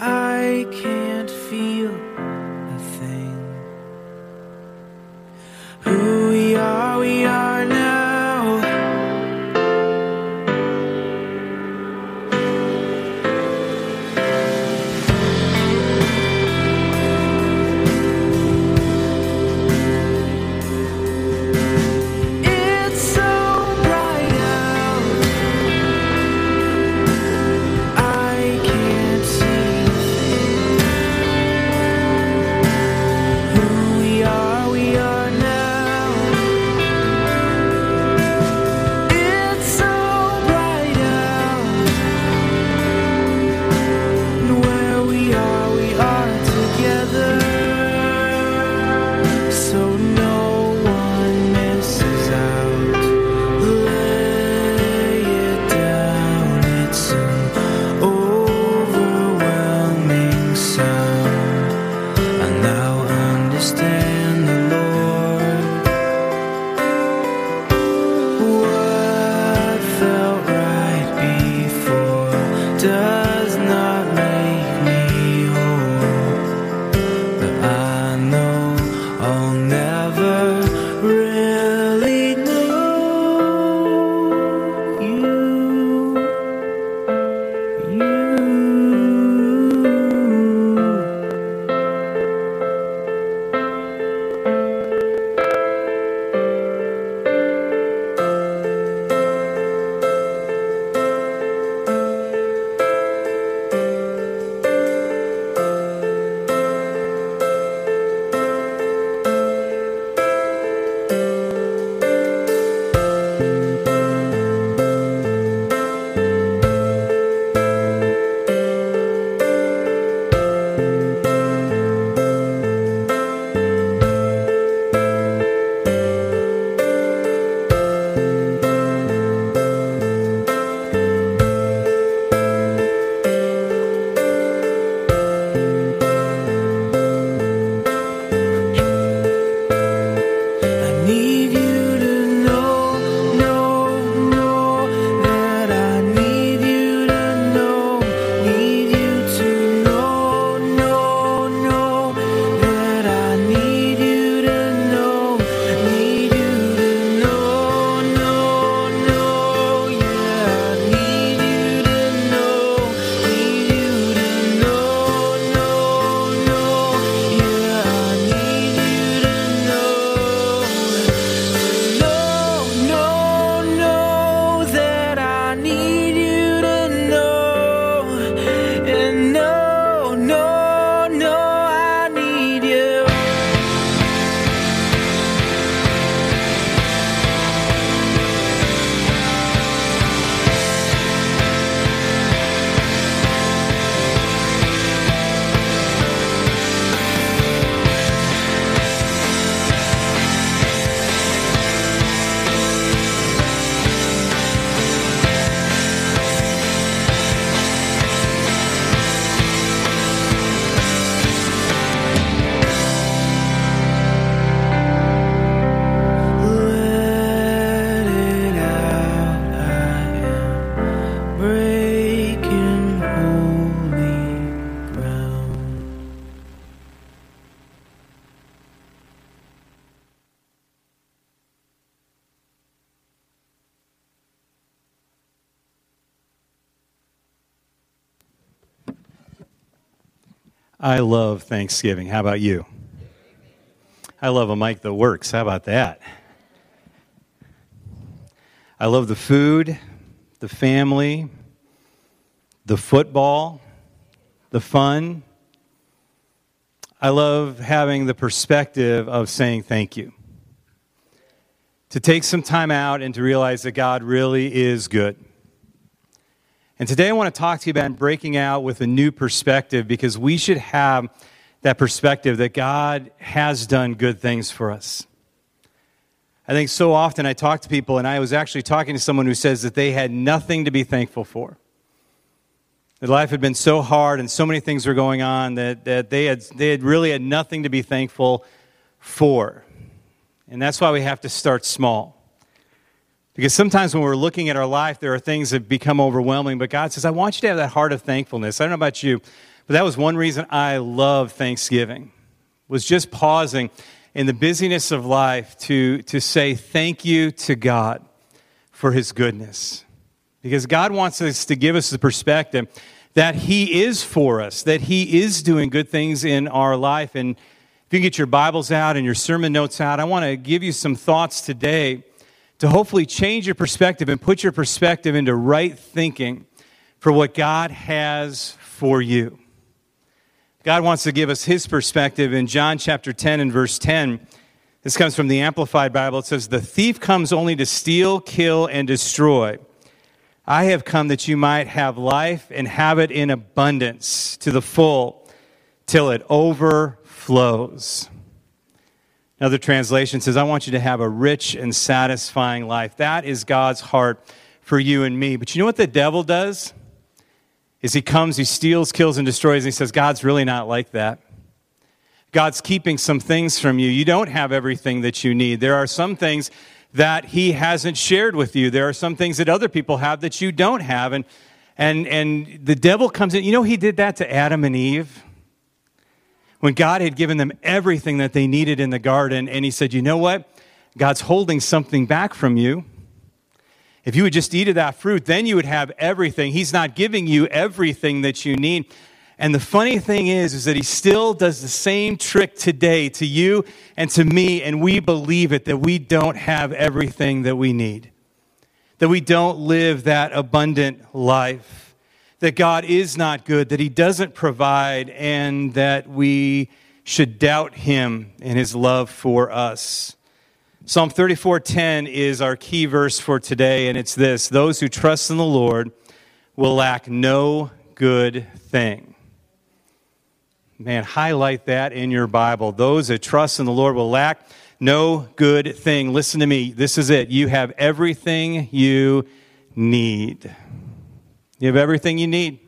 I can't I love Thanksgiving. How about you? I love a mic that works. How about that? I love the food, the family, the football, the fun. I love having the perspective of saying thank you. To take some time out and to realize that God really is good. And today I want to talk to you about breaking out with a new perspective because we should have that perspective that God has done good things for us. I think so often I talk to people, and I was actually talking to someone who says that they had nothing to be thankful for. That life had been so hard and so many things were going on that, that they, had, they had really had nothing to be thankful for. And that's why we have to start small. Because sometimes when we're looking at our life, there are things that become overwhelming, but God says, I want you to have that heart of thankfulness. I don't know about you, But that was one reason I love Thanksgiving, was just pausing in the busyness of life to, to say thank you to God for his goodness. Because God wants us to give us the perspective that he is for us, that he is doing good things in our life. And if you can get your Bibles out and your sermon notes out, I want to give you some thoughts today to hopefully change your perspective and put your perspective into right thinking for what God has for you. God wants to give us his perspective in John chapter 10 and verse 10. This comes from the Amplified Bible. It says, The thief comes only to steal, kill, and destroy. I have come that you might have life and have it in abundance to the full till it overflows. Another translation says, I want you to have a rich and satisfying life. That is God's heart for you and me. But you know what the devil does? Is he comes, he steals, kills, and destroys, and he says, God's really not like that. God's keeping some things from you. You don't have everything that you need. There are some things that he hasn't shared with you. There are some things that other people have that you don't have. And and and the devil comes in. You know, he did that to Adam and Eve when God had given them everything that they needed in the garden, and He said, You know what? God's holding something back from you. If you would just eat of that fruit, then you would have everything. He's not giving you everything that you need. And the funny thing is, is that he still does the same trick today to you and to me, and we believe it that we don't have everything that we need, that we don't live that abundant life that God is not good, that He doesn't provide, and that we should doubt Him and His love for us. Psalm 34:10 is our key verse for today, and it's this: Those who trust in the Lord will lack no good thing. Man, highlight that in your Bible. Those that trust in the Lord will lack no good thing. Listen to me. This is it. You have everything you need. You have everything you need.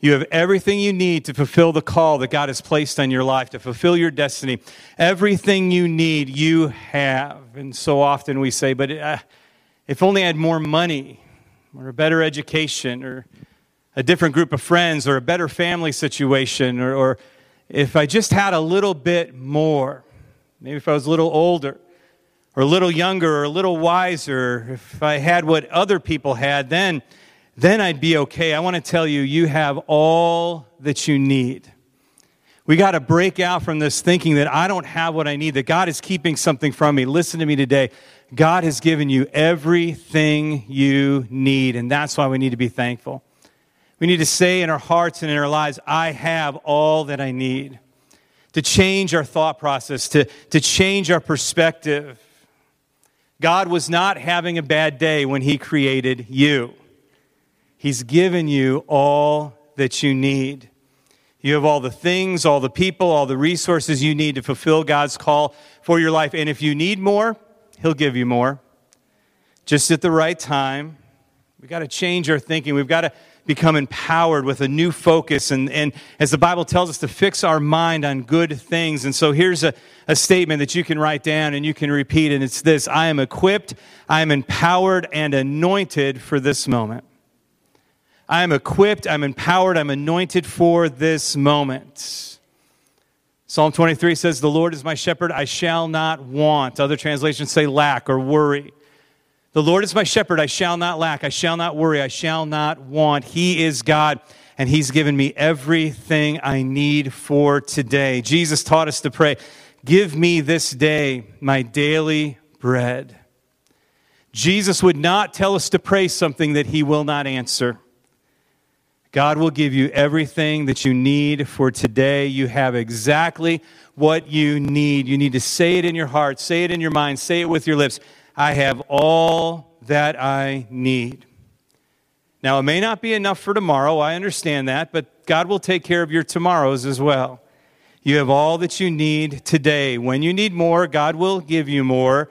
You have everything you need to fulfill the call that God has placed on your life, to fulfill your destiny. Everything you need, you have. And so often we say, but uh, if only I had more money, or a better education, or a different group of friends, or a better family situation, or, or if I just had a little bit more, maybe if I was a little older, or a little younger, or a little wiser, if I had what other people had, then then I'd be okay. I want to tell you, you have all that you need. We got to break out from this thinking that I don't have what I need, that God is keeping something from me. Listen to me today. God has given you everything you need, and that's why we need to be thankful. We need to say in our hearts and in our lives, I have all that I need. To change our thought process, to, to change our perspective. God was not having a bad day when He created you. He's given you all that you need. You have all the things, all the people, all the resources you need to fulfill God's call for your life. And if you need more, He'll give you more. Just at the right time. We've got to change our thinking. We've got to become empowered with a new focus. And, and as the Bible tells us, to fix our mind on good things. And so here's a, a statement that you can write down and you can repeat. And it's this I am equipped, I am empowered, and anointed for this moment. I am equipped, I'm empowered, I'm anointed for this moment. Psalm 23 says, The Lord is my shepherd, I shall not want. Other translations say lack or worry. The Lord is my shepherd, I shall not lack, I shall not worry, I shall not want. He is God, and He's given me everything I need for today. Jesus taught us to pray, Give me this day my daily bread. Jesus would not tell us to pray something that He will not answer. God will give you everything that you need for today. You have exactly what you need. You need to say it in your heart, say it in your mind, say it with your lips. I have all that I need. Now, it may not be enough for tomorrow. I understand that, but God will take care of your tomorrows as well. You have all that you need today. When you need more, God will give you more,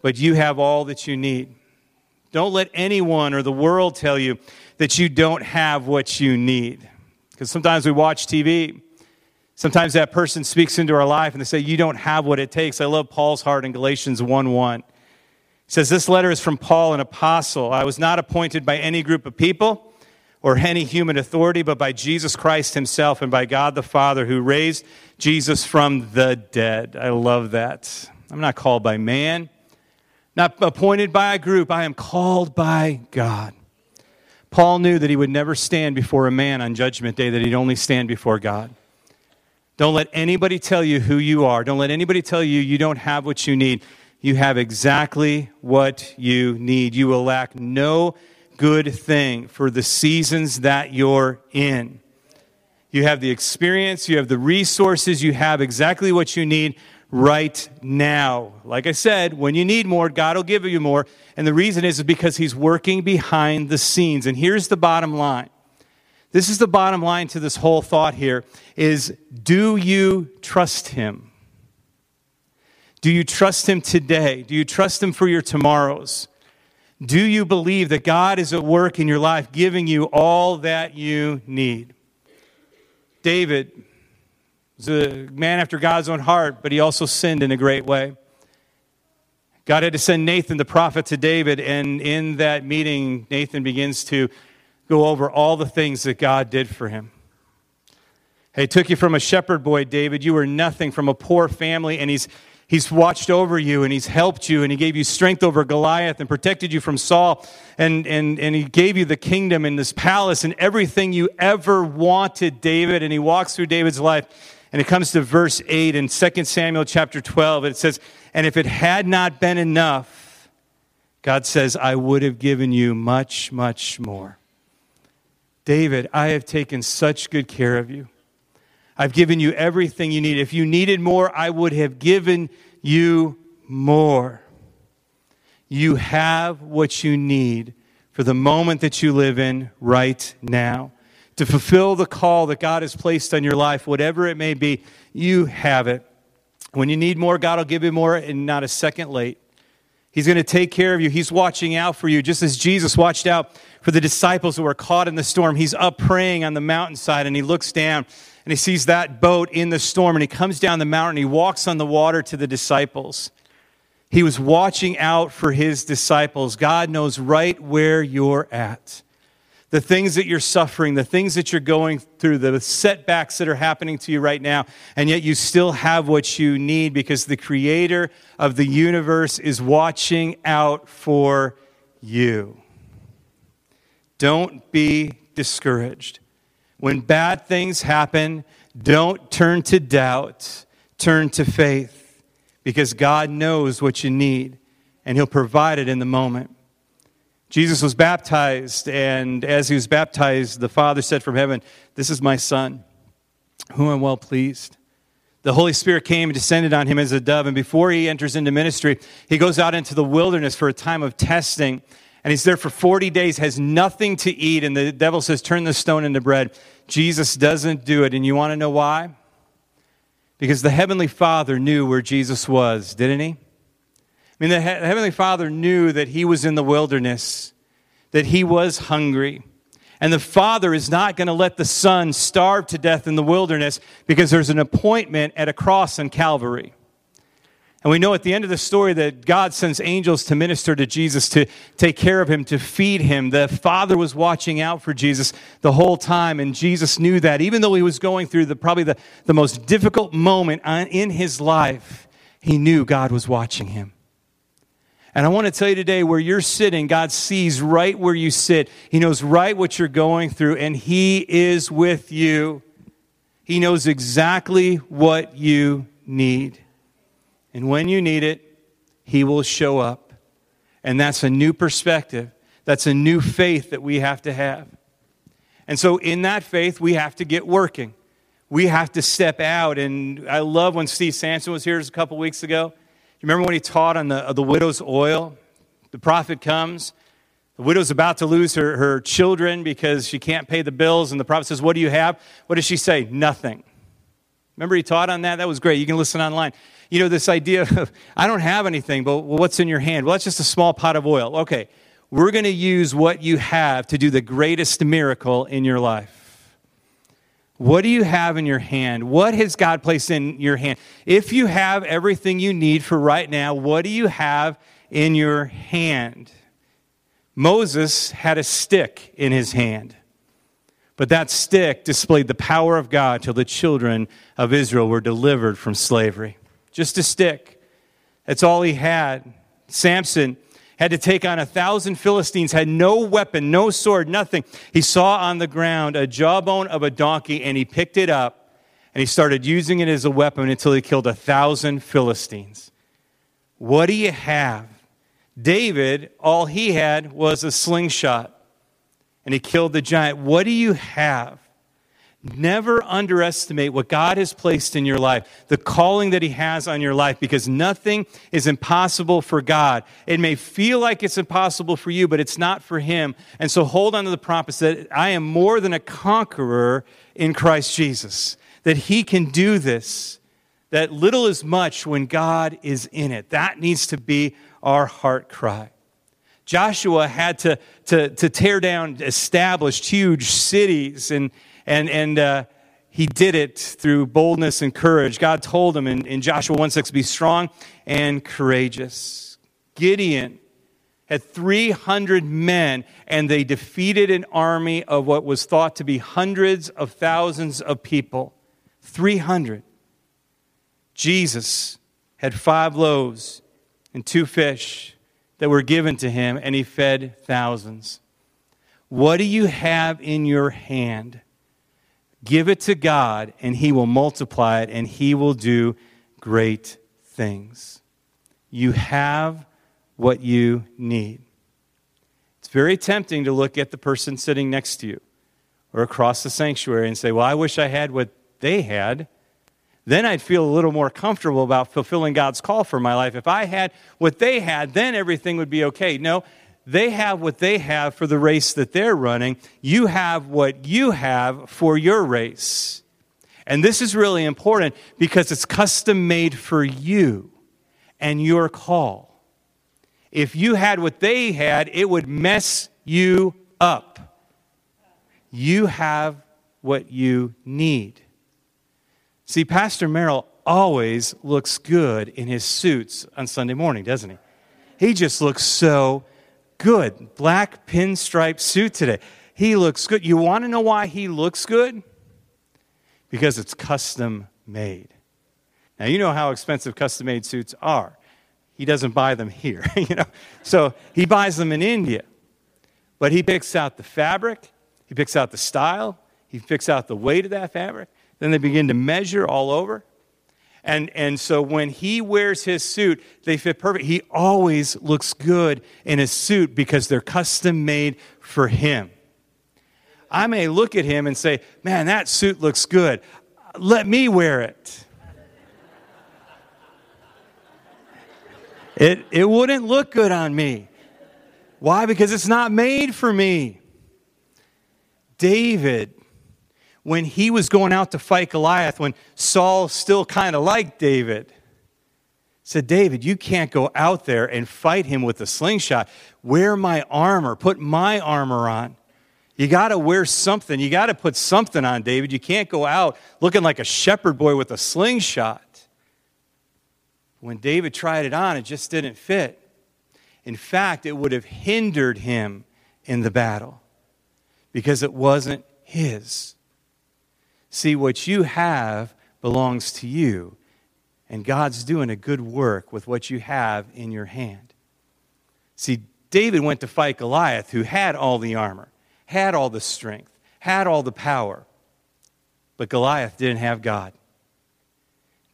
but you have all that you need. Don't let anyone or the world tell you that you don't have what you need. Because sometimes we watch TV. Sometimes that person speaks into our life and they say, You don't have what it takes. I love Paul's heart in Galatians 1 1. He says, This letter is from Paul, an apostle. I was not appointed by any group of people or any human authority, but by Jesus Christ himself and by God the Father who raised Jesus from the dead. I love that. I'm not called by man, not appointed by a group. I am called by God. Paul knew that he would never stand before a man on Judgment Day, that he'd only stand before God. Don't let anybody tell you who you are. Don't let anybody tell you you don't have what you need. You have exactly what you need. You will lack no good thing for the seasons that you're in. You have the experience, you have the resources, you have exactly what you need right now. Like I said, when you need more, God will give you more. And the reason is because He's working behind the scenes. And here's the bottom line. This is the bottom line to this whole thought here is do you trust him? Do you trust him today? Do you trust him for your tomorrows? Do you believe that God is at work in your life giving you all that you need? David was a man after God's own heart, but he also sinned in a great way. God had to send Nathan the prophet to David, and in that meeting, Nathan begins to go over all the things that God did for him. He took you from a shepherd boy, David. You were nothing from a poor family, and he's, he's watched over you, and he's helped you, and he gave you strength over Goliath, and protected you from Saul, and, and, and he gave you the kingdom and this palace and everything you ever wanted, David. And he walks through David's life and it comes to verse 8 in 2 Samuel chapter 12. It says, And if it had not been enough, God says, I would have given you much, much more. David, I have taken such good care of you. I've given you everything you need. If you needed more, I would have given you more. You have what you need for the moment that you live in right now to fulfill the call that God has placed on your life, whatever it may be, you have it. When you need more, God will give you more and not a second late. He's going to take care of you. He's watching out for you, just as Jesus watched out for the disciples who were caught in the storm. He's up praying on the mountainside and he looks down and he sees that boat in the storm and he comes down the mountain. He walks on the water to the disciples. He was watching out for his disciples. God knows right where you're at the things that you're suffering, the things that you're going through, the setbacks that are happening to you right now, and yet you still have what you need because the creator of the universe is watching out for you. Don't be discouraged. When bad things happen, don't turn to doubt, turn to faith because God knows what you need and He'll provide it in the moment. Jesus was baptized, and as he was baptized, the Father said from heaven, This is my Son, whom I'm well pleased. The Holy Spirit came and descended on him as a dove, and before he enters into ministry, he goes out into the wilderness for a time of testing. And he's there for 40 days, has nothing to eat, and the devil says, Turn the stone into bread. Jesus doesn't do it. And you want to know why? Because the Heavenly Father knew where Jesus was, didn't he? I mean, the Heavenly Father knew that he was in the wilderness, that he was hungry. And the Father is not going to let the Son starve to death in the wilderness because there's an appointment at a cross in Calvary. And we know at the end of the story that God sends angels to minister to Jesus, to take care of him, to feed him. The Father was watching out for Jesus the whole time, and Jesus knew that. Even though he was going through the, probably the, the most difficult moment in his life, he knew God was watching him. And I want to tell you today where you're sitting, God sees right where you sit. He knows right what you're going through, and He is with you. He knows exactly what you need. And when you need it, He will show up. And that's a new perspective. That's a new faith that we have to have. And so, in that faith, we have to get working. We have to step out. And I love when Steve Sanson was here a couple weeks ago you remember when he taught on the, uh, the widow's oil? The prophet comes. The widow's about to lose her, her children because she can't pay the bills. And the prophet says, What do you have? What does she say? Nothing. Remember he taught on that? That was great. You can listen online. You know, this idea of, I don't have anything, but what's in your hand? Well, that's just a small pot of oil. Okay, we're going to use what you have to do the greatest miracle in your life. What do you have in your hand? What has God placed in your hand? If you have everything you need for right now, what do you have in your hand? Moses had a stick in his hand. But that stick displayed the power of God till the children of Israel were delivered from slavery. Just a stick. That's all he had. Samson had to take on a thousand Philistines, had no weapon, no sword, nothing. He saw on the ground a jawbone of a donkey and he picked it up and he started using it as a weapon until he killed a thousand Philistines. What do you have? David, all he had was a slingshot and he killed the giant. What do you have? Never underestimate what God has placed in your life, the calling that He has on your life, because nothing is impossible for God. It may feel like it's impossible for you, but it's not for Him. And so hold on to the promise that I am more than a conqueror in Christ Jesus, that He can do this, that little is much when God is in it. That needs to be our heart cry. Joshua had to, to, to tear down established huge cities, and, and, and uh, he did it through boldness and courage. God told him in, in Joshua 1 6, be strong and courageous. Gideon had 300 men, and they defeated an army of what was thought to be hundreds of thousands of people. 300. Jesus had five loaves and two fish that were given to him, and he fed thousands. What do you have in your hand? Give it to God, and he will multiply it, and he will do great things. You have what you need. It's very tempting to look at the person sitting next to you or across the sanctuary and say, Well, I wish I had what they had then I'd feel a little more comfortable about fulfilling God's call for my life. If I had what they had, then everything would be okay. No, they have what they have for the race that they're running. You have what you have for your race. And this is really important because it's custom made for you and your call. If you had what they had, it would mess you up. You have what you need. See, Pastor Merrill always looks good in his suits on Sunday morning, doesn't he? He just looks so good. Black pinstripe suit today. He looks good. You want to know why he looks good? Because it's custom made. Now, you know how expensive custom made suits are. He doesn't buy them here, you know. So he buys them in India. But he picks out the fabric, he picks out the style, he picks out the weight of that fabric, then they begin to measure all over. And, and so when he wears his suit, they fit perfect. He always looks good in his suit because they're custom made for him. I may look at him and say, Man, that suit looks good. Let me wear it. It, it wouldn't look good on me. Why? Because it's not made for me. David when he was going out to fight Goliath, when Saul still kind of liked David, said, David, you can't go out there and fight him with a slingshot. Wear my armor, put my armor on. You got to wear something. You got to put something on, David. You can't go out looking like a shepherd boy with a slingshot. When David tried it on, it just didn't fit. In fact, it would have hindered him in the battle because it wasn't his. See, what you have belongs to you, and God's doing a good work with what you have in your hand. See, David went to fight Goliath, who had all the armor, had all the strength, had all the power, but Goliath didn't have God.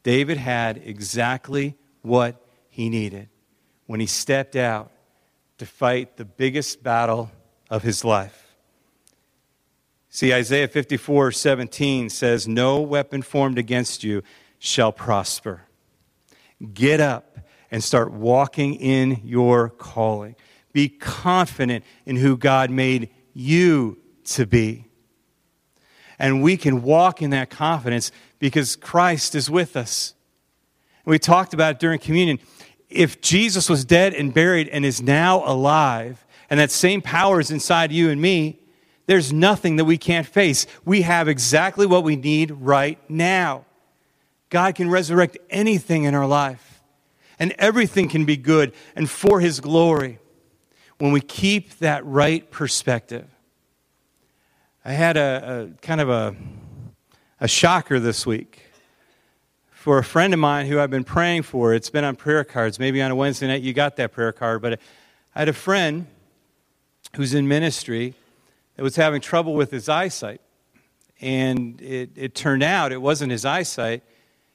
David had exactly what he needed when he stepped out to fight the biggest battle of his life. See, Isaiah 54 17 says, No weapon formed against you shall prosper. Get up and start walking in your calling. Be confident in who God made you to be. And we can walk in that confidence because Christ is with us. We talked about it during communion. If Jesus was dead and buried and is now alive, and that same power is inside you and me, there's nothing that we can't face. We have exactly what we need right now. God can resurrect anything in our life, and everything can be good and for His glory when we keep that right perspective. I had a, a kind of a, a shocker this week for a friend of mine who I've been praying for. It's been on prayer cards. Maybe on a Wednesday night you got that prayer card, but I had a friend who's in ministry that was having trouble with his eyesight. And it, it turned out it wasn't his eyesight,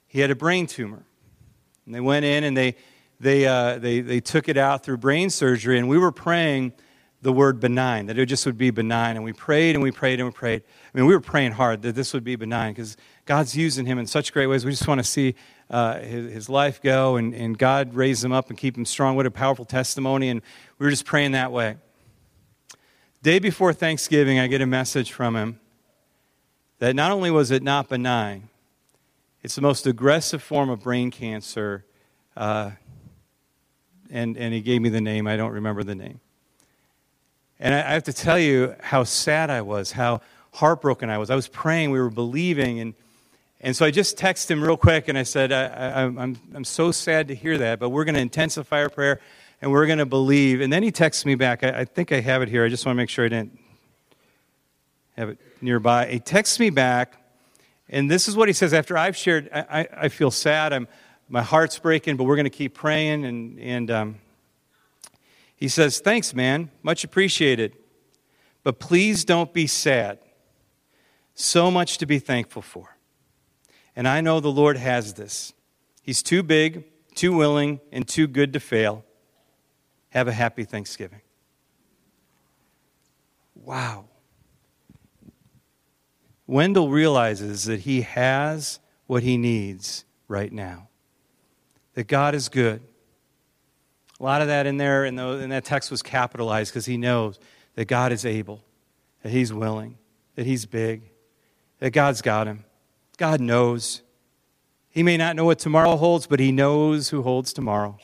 he had a brain tumor. And they went in and they, they, uh, they, they took it out through brain surgery, and we were praying the word benign, that it just would be benign. And we prayed and we prayed and we prayed. I mean, we were praying hard that this would be benign because God's using him in such great ways. We just want to see uh, his, his, life go and, and God raise him up and keep him strong. What a powerful testimony. And we were just praying that way. Day before Thanksgiving, I get a message from him that not only was it not benign, it's the most aggressive form of brain cancer. Uh, and, and he gave me the name. I don't remember the name. And I, I have to tell you how sad I was, how heartbroken I was. I was praying, we were believing. And, and so I just texted him real quick and I said, I, I, I'm, I'm so sad to hear that, but we're going to intensify our prayer and we're going to believe. And then he texts me back. I, I think I have it here. I just want to make sure I didn't have it nearby. He texts me back, and this is what he says after I've shared. I, I, I feel sad. I'm, my heart's breaking, but we're going to keep praying. And, and um, he says, Thanks, man. Much appreciated. But please don't be sad. So much to be thankful for. And I know the Lord has this. He's too big, too willing, and too good to fail. Have a happy Thanksgiving. Wow. Wendell realizes that he has what he needs right now, that God is good. A lot of that in there, in that text was capitalized because he knows that God is able, that he's willing, that he's big, that God's got him. God knows. He may not know what tomorrow holds, but he knows who holds tomorrow.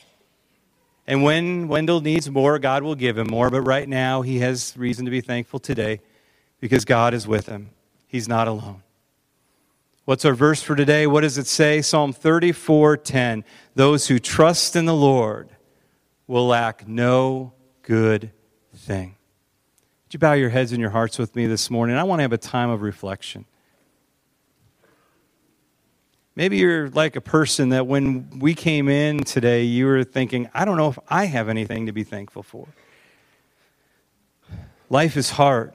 And when Wendell needs more, God will give him more. But right now, he has reason to be thankful today because God is with him. He's not alone. What's our verse for today? What does it say? Psalm 34:10. Those who trust in the Lord will lack no good thing. Would you bow your heads and your hearts with me this morning? I want to have a time of reflection. Maybe you're like a person that when we came in today, you were thinking, I don't know if I have anything to be thankful for. Life is hard.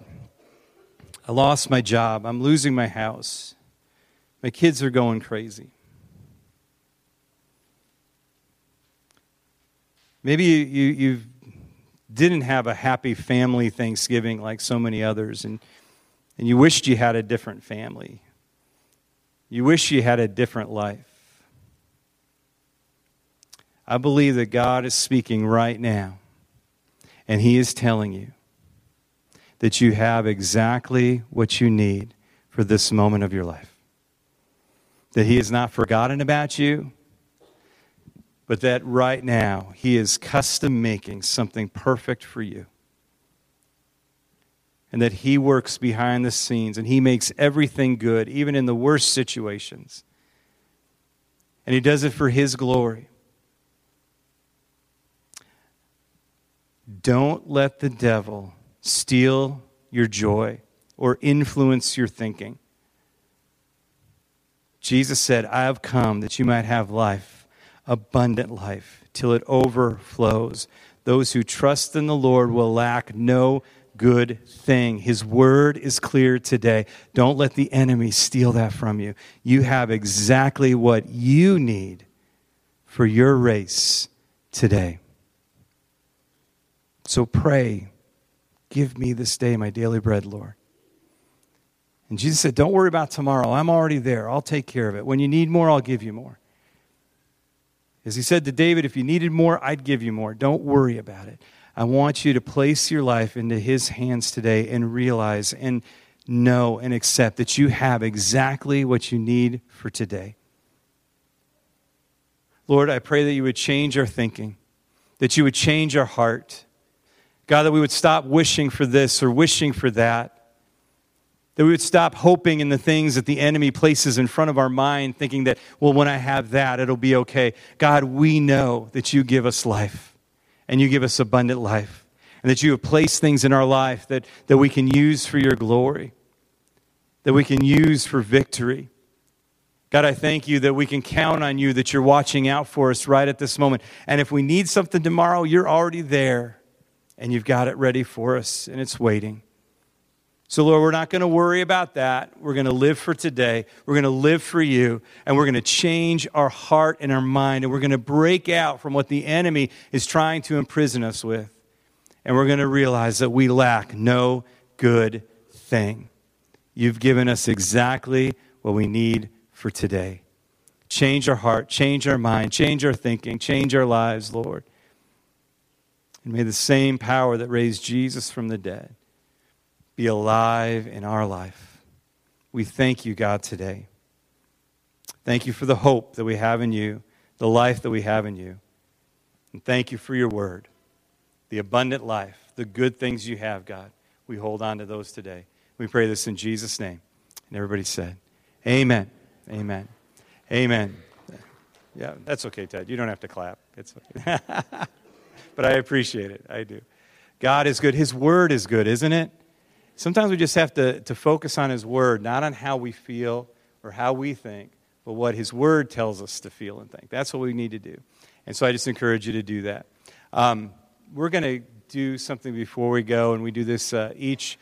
I lost my job. I'm losing my house. My kids are going crazy. Maybe you, you, you didn't have a happy family Thanksgiving like so many others, and, and you wished you had a different family. You wish you had a different life. I believe that God is speaking right now, and He is telling you that you have exactly what you need for this moment of your life. That He has not forgotten about you, but that right now He is custom making something perfect for you and that He works behind the scenes and He makes everything good, even in the worst situations. And He does it for His glory. Don't let the devil steal your joy or influence your thinking. Jesus said, I have come that you might have life, abundant life, till it overflows. Those who trust in the Lord will lack no good thing. His word is clear today. Don't let the enemy steal that from you. You have exactly what you need for your race today. So pray, give me this day my daily bread, Lord. And Jesus said, Don't worry about tomorrow. I'm already there. I'll take care of it. When you need more, I'll give you more. As he said to David, if you needed more, I'd give you more. Don't worry about it. I want you to place your life into His hands today and realize and know and accept that you have exactly what you need for today. Lord, I pray that you would change our thinking, that you would change our heart. God, that we would stop wishing for this or wishing for that. That we would stop hoping in the things that the enemy places in front of our mind, thinking that, well, when I have that, it'll be okay. God, we know that you give us life and you give us abundant life. And that you have placed things in our life that, that we can use for your glory. that we can use for victory. God, I thank you that we can count on you, that you're watching out for us right at this moment. And if we need something tomorrow, you're already there and you've got it ready for us and it's waiting. So, Lord, we're not going to worry about that. We're going to live for today. We're going to live for you, and we're going to change our heart and our mind, and we're going to break out from what the enemy is trying to imprison us with. And we're going to realize that we lack no good thing. You've given us exactly what we need for today. Change our heart, change our mind, change our thinking, change our lives, Lord. And may the same power that raised Jesus from the dead be alive in our life. We thank you, God, today. Thank you for the hope that we have in you, the life that we have in you. And thank you for your word, the abundant life, the good things you have, God. We hold on to those today. We pray this in Jesus' name. And everybody said, Amen. Amen. Amen. Yeah, that's okay, Ted. You don't have to clap. It's okay. but I appreciate it. I do. God is good. His word is good, isn't it? Sometimes we just have to, to focus on His word, not on how we feel or how we think, but what His word tells us to feel and think. That's what we need to do. And so I just encourage you to do that. Um, we're going to do something before we go, and we do this uh, each